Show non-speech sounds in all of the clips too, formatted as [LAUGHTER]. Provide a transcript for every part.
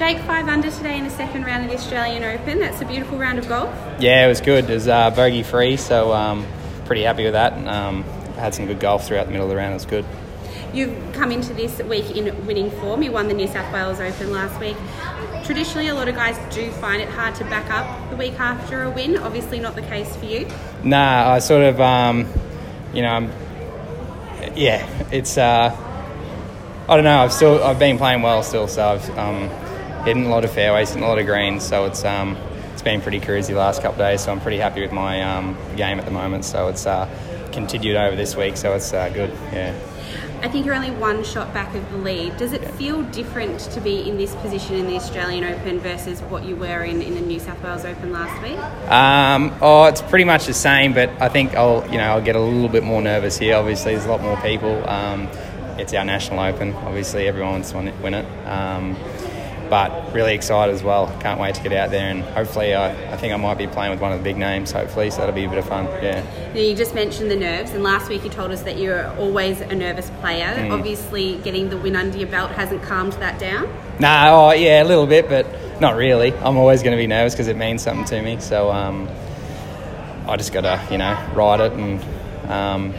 Jake, five under today in the second round of the Australian Open. That's a beautiful round of golf. Yeah, it was good. It was uh, bogey free, so um, pretty happy with that. Um, had some good golf throughout the middle of the round. It was good. You've come into this week in winning form. You won the New South Wales Open last week. Traditionally, a lot of guys do find it hard to back up the week after a win. Obviously, not the case for you. Nah, I sort of, um, you know, I'm, yeah, it's. Uh, I don't know. I've still I've been playing well still, so I've um, hitting a lot of fairways, hitting a lot of greens. So it's um, it's been pretty cruisy the last couple of days. So I'm pretty happy with my um, game at the moment. So it's uh, continued over this week. So it's uh, good. Yeah. I think you're only one shot back of the lead. Does it feel different to be in this position in the Australian Open versus what you were in in the New South Wales Open last week? Um, oh, it's pretty much the same, but I think I'll you know I'll get a little bit more nervous here. Obviously, there's a lot more people. Um, it's our national open. Obviously, everyone wants to win it. Um, but really excited as well. Can't wait to get out there and hopefully I, I think I might be playing with one of the big names. Hopefully, so that'll be a bit of fun. Yeah. Now you just mentioned the nerves, and last week you told us that you're always a nervous player. Mm. Obviously, getting the win under your belt hasn't calmed that down. Nah, oh yeah, a little bit, but not really. I'm always going to be nervous because it means something to me. So um, I just got to you know ride it, and um,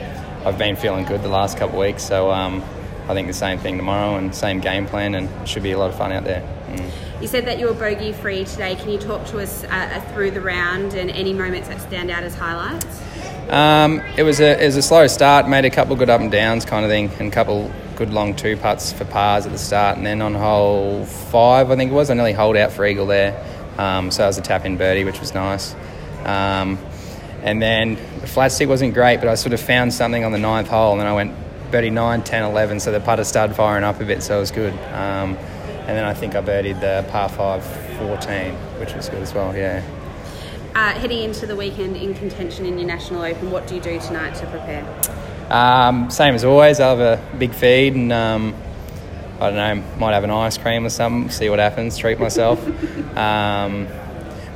I've been feeling good the last couple of weeks. So. Um, I think the same thing tomorrow and same game plan, and it should be a lot of fun out there. Mm. You said that you were bogey free today. Can you talk to us uh, uh, through the round and any moments that stand out as highlights? Um, it was a it was a slow start. Made a couple good up and downs kind of thing, and a couple good long two putts for pars at the start, and then on hole five, I think it was, I nearly holed out for eagle there. Um, so I was a tap in birdie, which was nice. Um, and then the flat stick wasn't great, but I sort of found something on the ninth hole, and then I went birdied 9, 10, 11, so the putter started firing up a bit, so it was good. Um, and then I think I birdied the par 5 14, which was good as well, yeah. Uh, heading into the weekend in contention in your National Open, what do you do tonight to prepare? Um, same as always, I have a big feed and um, I don't know, might have an ice cream or something, see what happens, treat myself. [LAUGHS] um,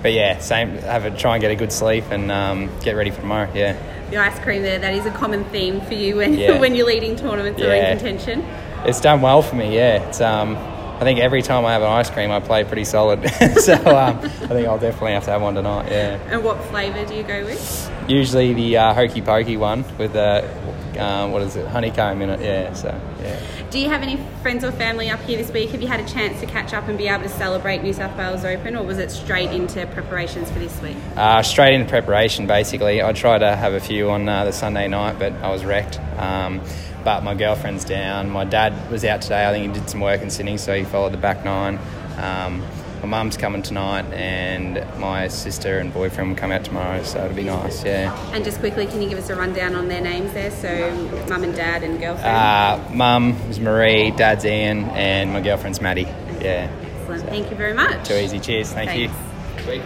but yeah, same. Have a try and get a good sleep and um, get ready for tomorrow. Yeah the ice cream there. That is a common theme for you when yeah. [LAUGHS] when you're leading tournaments yeah. or in contention. It's done well for me. Yeah, it's um. I think every time I have an ice cream, I play pretty solid. [LAUGHS] so um, I think I'll definitely have to have one tonight. Yeah. And what flavour do you go with? Usually the uh, hokey pokey one with the uh, what is it honeycomb in it. Yeah. So yeah. Do you have any friends or family up here this week? Have you had a chance to catch up and be able to celebrate New South Wales Open, or was it straight into preparations for this week? Uh, straight into preparation, basically. I tried to have a few on uh, the Sunday night, but I was wrecked. Um, but my girlfriend's down. My dad was out today. I think he did some work in Sydney, so he followed the back nine. Um, my mum's coming tonight, and my sister and boyfriend will come out tomorrow, so it'll be nice, yeah. And just quickly, can you give us a rundown on their names there? So, mum and dad and girlfriend? Uh, mum is Marie, dad's Ian, and my girlfriend's Maddie, yeah. Excellent. So, Thank you very much. Too easy. Cheers. Thank Thanks. you. Sweet.